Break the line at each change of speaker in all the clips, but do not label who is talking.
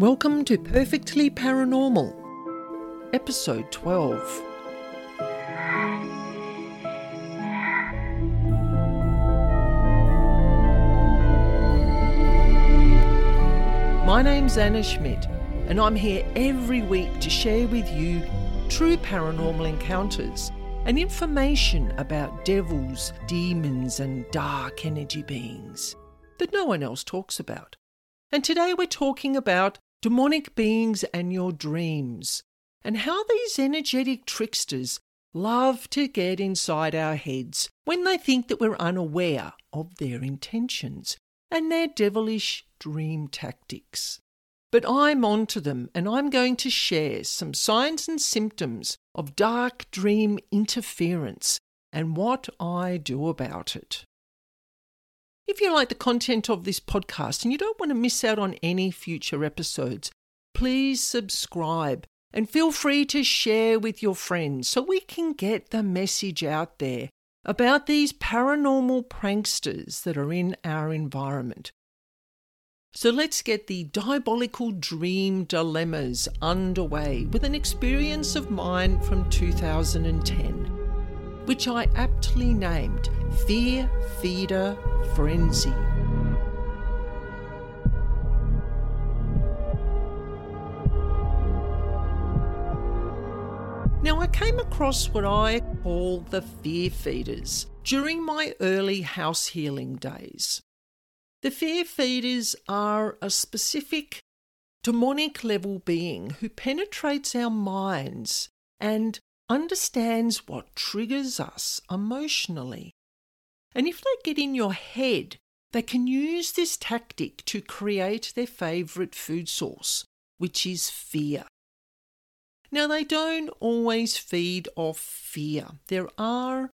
Welcome to Perfectly Paranormal, Episode 12. My name's Anna Schmidt, and I'm here every week to share with you true paranormal encounters and information about devils, demons, and dark energy beings that no one else talks about. And today we're talking about demonic beings and your dreams, and how these energetic tricksters love to get inside our heads when they think that we're unaware of their intentions and their devilish dream tactics. But I'm onto them and I'm going to share some signs and symptoms of dark dream interference and what I do about it. If you like the content of this podcast and you don't want to miss out on any future episodes, please subscribe and feel free to share with your friends so we can get the message out there about these paranormal pranksters that are in our environment. So let's get the diabolical dream dilemmas underway with an experience of mine from 2010 which I aptly named Fear Feeder Frenzy. Now, I came across what I call the fear feeders during my early house healing days. The fear feeders are a specific demonic level being who penetrates our minds and understands what triggers us emotionally. And if they get in your head, they can use this tactic to create their favourite food source, which is fear. Now, they don't always feed off fear. There are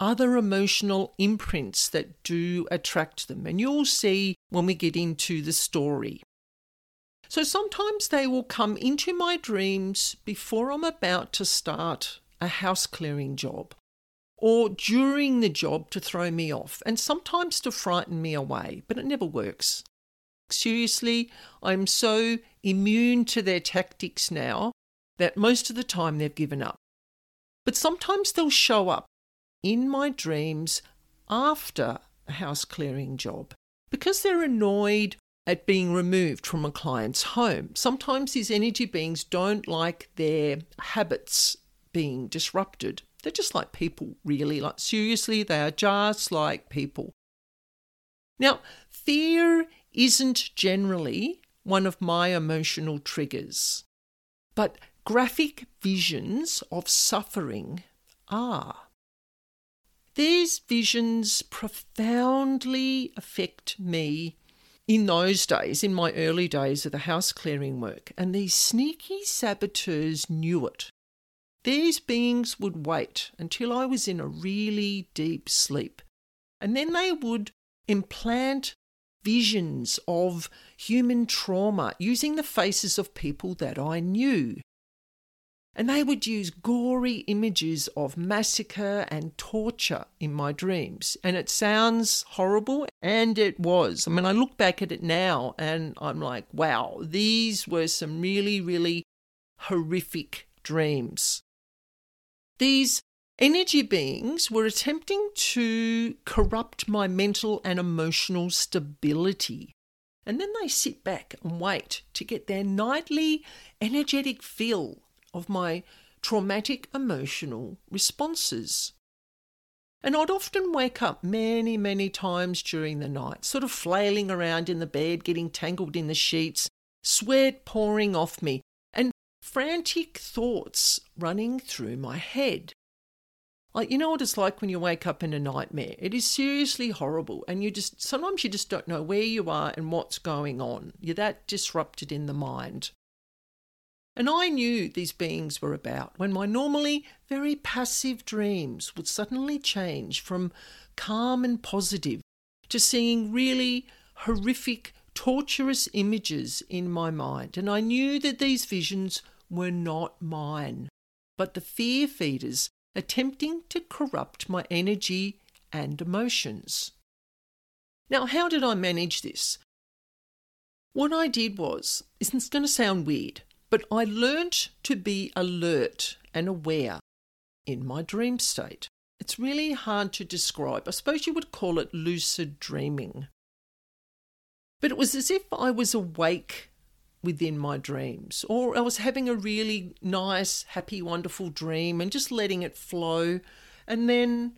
other emotional imprints that do attract them, and you'll see when we get into the story. So sometimes they will come into my dreams before I'm about to start a house clearing job or during the job to throw me off and sometimes to frighten me away, but it never works. Seriously, I'm so immune to their tactics now that most of the time they've given up. But sometimes they'll show up in my dreams after a house clearing job because they're annoyed at being removed from a client's home. Sometimes these energy beings don't like their habits being disrupted. They're just like people, really. Like, seriously, they are just like people. Now, fear isn't generally one of my emotional triggers, but graphic visions of suffering are. These visions profoundly affect me in those days, in my early days of the house clearing work, and these sneaky saboteurs knew it. These beings would wait until I was in a really deep sleep, and then they would implant visions of human trauma using the faces of people that I knew. And they would use gory images of massacre and torture in my dreams. And it sounds horrible, and it was. I mean, I look back at it now and I'm like, wow, these were some really, really horrific dreams. These energy beings were attempting to corrupt my mental and emotional stability. And then they sit back and wait to get their nightly energetic fill of my traumatic emotional responses. And I'd often wake up many, many times during the night, sort of flailing around in the bed, getting tangled in the sheets, sweat pouring off me, frantic thoughts running through my head. Like, you know what it's like when you wake up in a nightmare? It is seriously horrible, and you just sometimes you just don't know where you are and what's going on. You're that disrupted in the mind. And I knew these beings were about when my normally very passive dreams would suddenly change from calm and positive to seeing really horrific, torturous images in my mind. And I knew that these visions were not mine, but the fear feeders attempting to corrupt my energy and emotions. Now, how did I manage this? what I did was, it's going to sound weird, but I learnt to be alert and aware in my dream state. It's really hard to describe. I suppose you would call it lucid dreaming. But it was as if I was awake within my dreams, or I was having a really nice, happy, wonderful dream and just letting it flow. And then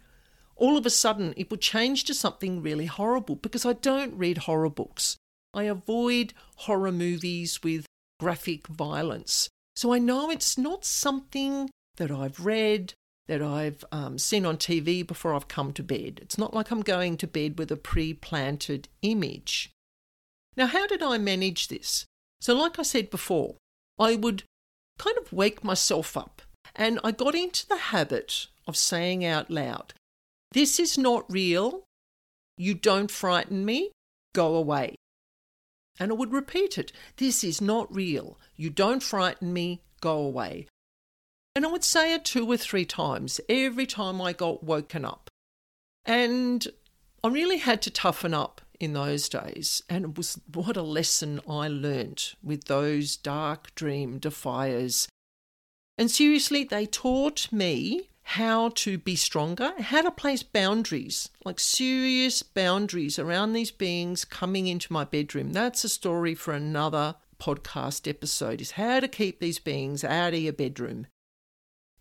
all of a sudden, it would change to something really horrible because I don't read horror books. I avoid horror movies with graphic violence. So I know it's not something that I've read, that I've um, seen on TV before I've come to bed. It's not like I'm going to bed with a pre planted image. Now, how did I manage this? So, like I said before, I would kind of wake myself up and I got into the habit of saying out loud, This is not real. You don't frighten me. Go away. And I would repeat it This is not real. You don't frighten me. Go away. And I would say it two or three times every time I got woken up. And I really had to toughen up in those days. And it was what a lesson I learnt with those dark dream defiers. And seriously, they taught me how to be stronger, how to place boundaries, like serious boundaries around these beings coming into my bedroom. That's a story for another podcast episode is how to keep these beings out of your bedroom.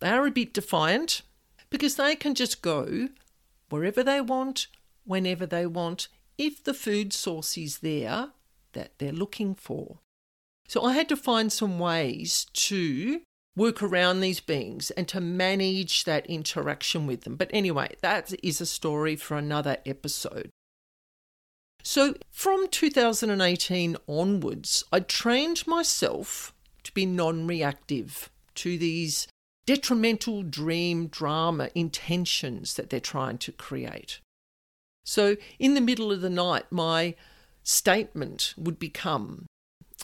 They are a bit defiant because they can just go wherever they want, whenever they want, if the food source is there that they're looking for. So I had to find some ways to work around these beings and to manage that interaction with them. But anyway, that is a story for another episode. So from 2018 onwards, I trained myself to be non reactive to these detrimental dream drama intentions that they're trying to create. So, in the middle of the night, my statement would become,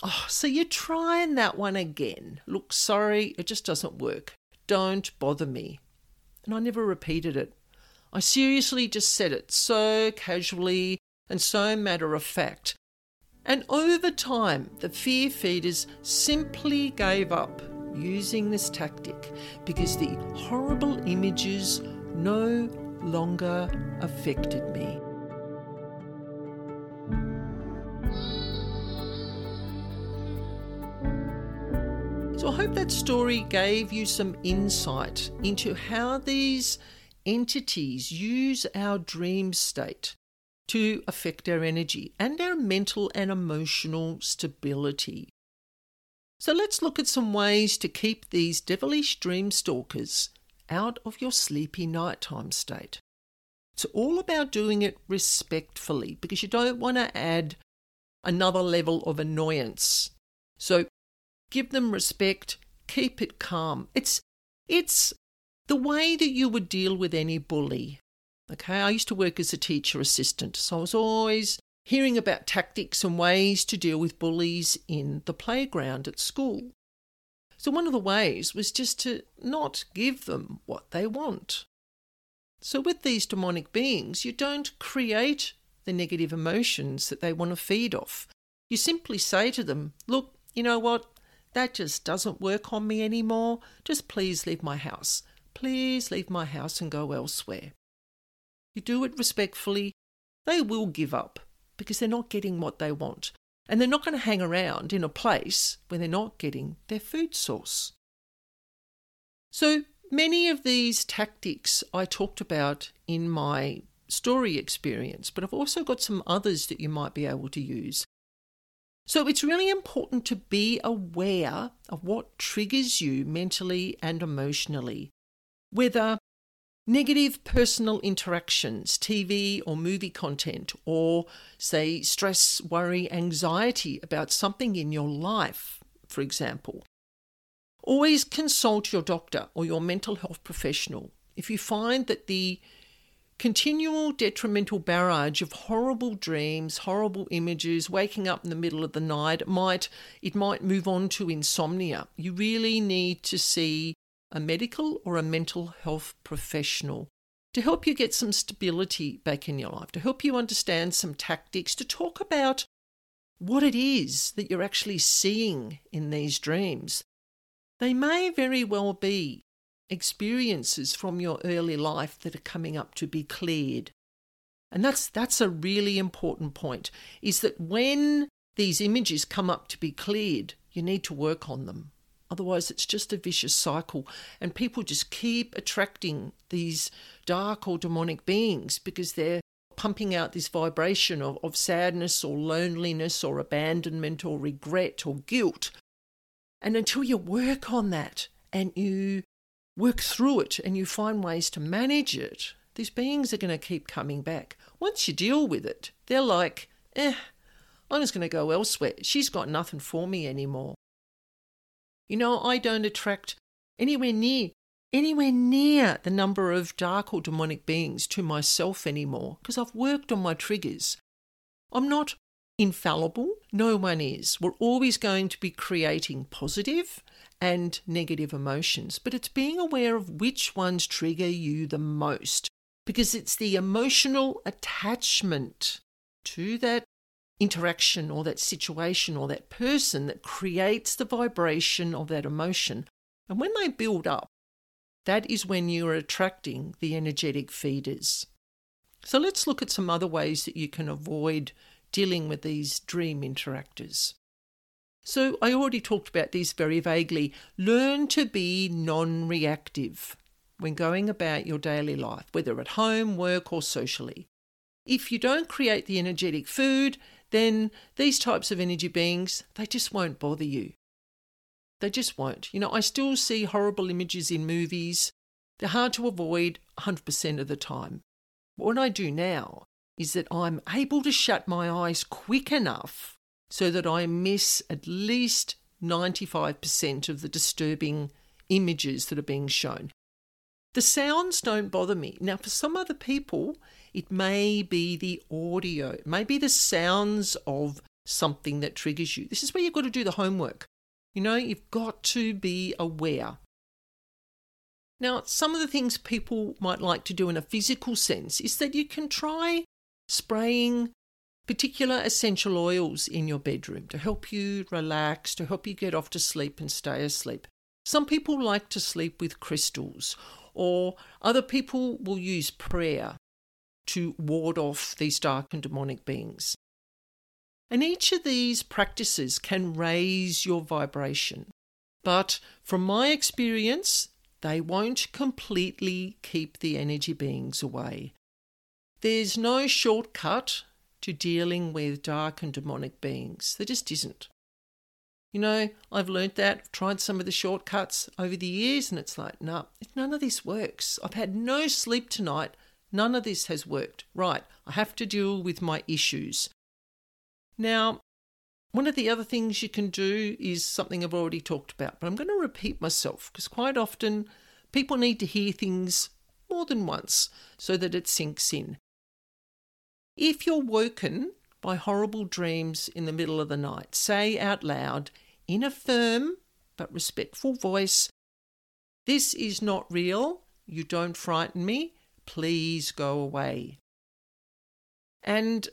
Oh, so you're trying that one again. Look, sorry, it just doesn't work. Don't bother me. And I never repeated it. I seriously just said it so casually and so matter of fact. And over time, the fear feeders simply gave up using this tactic because the horrible images no longer affected me. So I hope that story gave you some insight into how these entities use our dream state to affect our energy and our mental and emotional stability. So let's look at some ways to keep these devilish dream stalkers out of your sleepy nighttime state. It's all about doing it respectfully because you don't want to add another level of annoyance. So give them respect, keep it calm. It's it's the way that you would deal with any bully. Okay, I used to work as a teacher assistant, so I was always hearing about tactics and ways to deal with bullies in the playground at school. So, one of the ways was just to not give them what they want. So, with these demonic beings, you don't create the negative emotions that they want to feed off. You simply say to them, Look, you know what? That just doesn't work on me anymore. Just please leave my house. Please leave my house and go elsewhere. You do it respectfully, they will give up because they're not getting what they want. And they're not going to hang around in a place where they're not getting their food source. So, Many of these tactics I talked about in my story experience, but I've also got some others that you might be able to use. So it's really important to be aware of what triggers you mentally and emotionally, whether negative personal interactions, TV or movie content, or say stress, worry, anxiety about something in your life, for example, Always consult your doctor or your mental health professional if you find that the continual detrimental barrage of horrible dreams, horrible images, waking up in the middle of the night might it might move on to insomnia. You really need to see a medical or a mental health professional to help you get some stability back in your life, to help you understand some tactics, to talk about what it is that you're actually seeing in these dreams, they may very well be experiences from your early life that are coming up to be cleared. And that's that's a really important point is that when these images come up to be cleared, you need to work on them. Otherwise, it's just a vicious cycle, and people just keep attracting these dark or demonic beings because they're pumping out this vibration of, of sadness or loneliness or abandonment or regret or guilt. And until you work on that and you work through it and you find ways to manage it, these beings are going to keep coming back. Once you deal with it, they're like, eh, I'm just going to go elsewhere. She's got nothing for me anymore. You know, I don't attract anywhere near anywhere near the number of dark or demonic beings to myself anymore because I've worked on my triggers. I'm not infallible. No one is. We're always going to be creating positive and negative emotions, but it's being aware of which ones trigger you the most because it's the emotional attachment to that interaction or that situation or that person that creates the vibration of that emotion. And when they build up, that is when you are attracting the energetic feeders. So let's look at some other ways that you can avoid dealing with these dream interactors. So I already talked about these very vaguely. Learn to be non reactive when going about your daily life, whether at home, work, or socially. If you don't create the energetic food, then these types of energy beings, they just won't bother you. They just won't. You know, I still see horrible images in movies. They're hard to avoid 100% of the time. But what I do now is that I'm able to shut my eyes quick enough so that I miss at least 95% of the disturbing images that are being shown. The sounds don't bother me. Now, for some other people, it may be the audio, it may be the sounds of something that triggers you. This is where you've got to do the homework. You know, you've got to be aware. Now, some of the things people might like to do in a physical sense is that you can try spraying particular essential oils in your bedroom to help you relax, to help you get off to sleep and stay asleep. Some people like to sleep with crystals, or other people will use prayer to ward off these dark and demonic beings. And each of these practices can raise your vibration. But from my experience, they won't completely keep the energy beings away. There's no shortcut to dealing with dark and demonic beings. There just isn't. You know, I've learnt that, I've tried some of the shortcuts over the years, and it's like, no, nah, none of this works. I've had no sleep tonight. None of this has worked. Right, I have to deal with my issues. Now, one of the other things you can do is something I've already talked about, but I'm going to repeat myself because quite often people need to hear things more than once so that it sinks in. If you're woken by horrible dreams in the middle of the night, say out loud, in a firm but respectful voice, This is not real. You don't frighten me. Please go away. And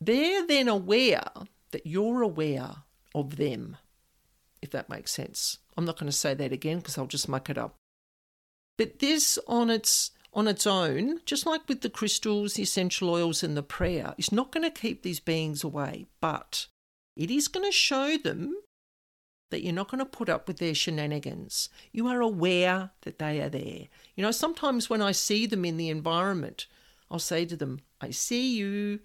they're then aware that you're aware of them, if that makes sense. I'm not going to say that again because I'll just muck it up. But this on its on its own, just like with the crystals, the essential oils, and the prayer, is not going to keep these beings away, but it is going to show them that you're not going to put up with their shenanigans. You are aware that they are there. You know, sometimes when I see them in the environment, I'll say to them, I see you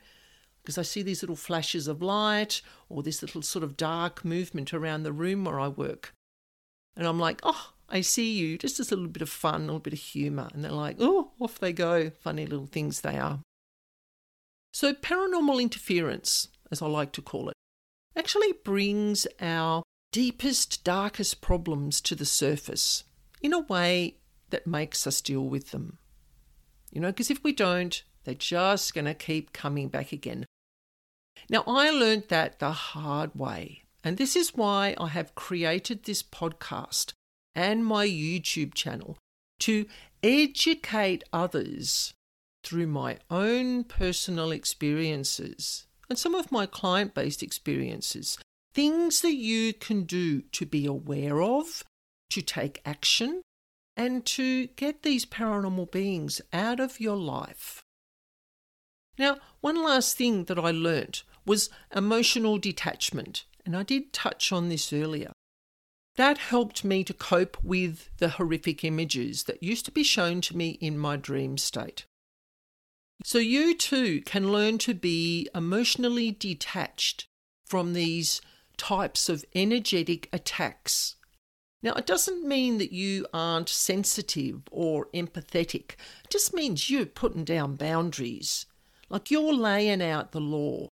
because I see these little flashes of light or this little sort of dark movement around the room where I work. And I'm like, oh, I see you. Just as a little bit of fun, a little bit of humour. And they're like, oh, off they go. Funny little things they are. So, paranormal interference, as I like to call it, actually brings our deepest, darkest problems to the surface in a way that makes us deal with them. You know, because if we don't, they're just going to keep coming back again. Now, I learned that the hard way, and this is why I have created this podcast and my YouTube channel to educate others through my own personal experiences and some of my client based experiences, things that you can do to be aware of, to take action, and to get these paranormal beings out of your life. Now, one last thing that I learnt was emotional detachment, and I did touch on this earlier. That helped me to cope with the horrific images that used to be shown to me in my dream state. So, you too can learn to be emotionally detached from these types of energetic attacks. Now, it doesn't mean that you aren't sensitive or empathetic, it just means you're putting down boundaries. Like you're laying out the law.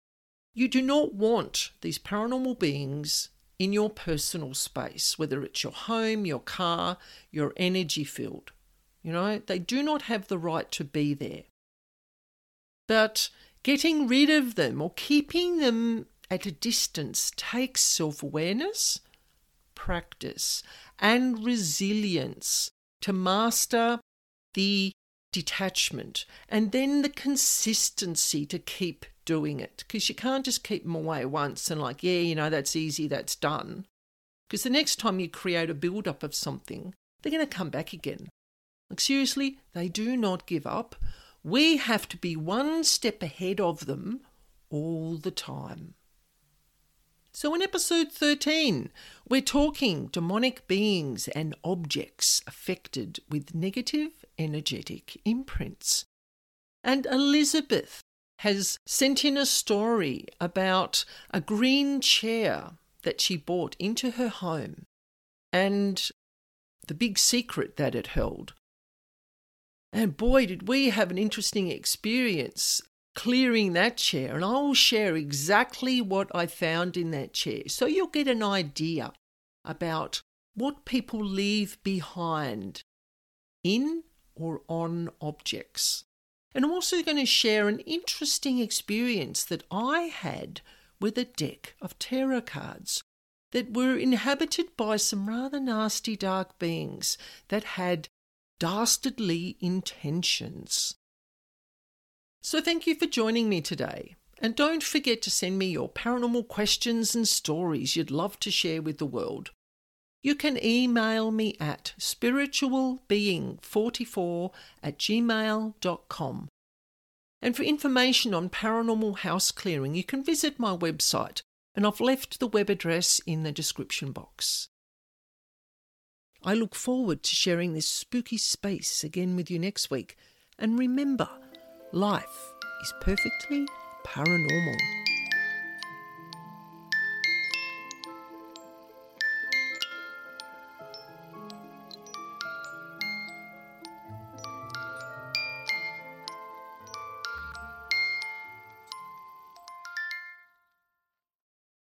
You do not want these paranormal beings in your personal space, whether it's your home, your car, your energy field. You know, they do not have the right to be there. But getting rid of them or keeping them at a distance takes self awareness, practice, and resilience to master the detachment and then the consistency to keep doing it. Because you can't just keep them away once and like yeah you know that's easy that's done. Because the next time you create a build up of something they're going to come back again. Like seriously they do not give up. We have to be one step ahead of them all the time so, in episode 13, we're talking demonic beings and objects affected with negative energetic imprints. And Elizabeth has sent in a story about a green chair that she bought into her home and the big secret that it held. And boy, did we have an interesting experience clearing that chair. And I'll share exactly what I found in that chair so you'll get an idea about what people leave behind in or on objects. And I'm also going to share an interesting experience that I had with a deck of tarot cards that were inhabited by some rather nasty dark beings that had dastardly intentions. So, thank you for joining me today. And don't forget to send me your paranormal questions and stories you'd love to share with the world. You can email me at spiritualbeing44 at gmail.com. And for information on paranormal house clearing, you can visit my website, and I've left the web address in the description box. I look forward to sharing this spooky space again with you next week. And remember, life is perfectly paranormal.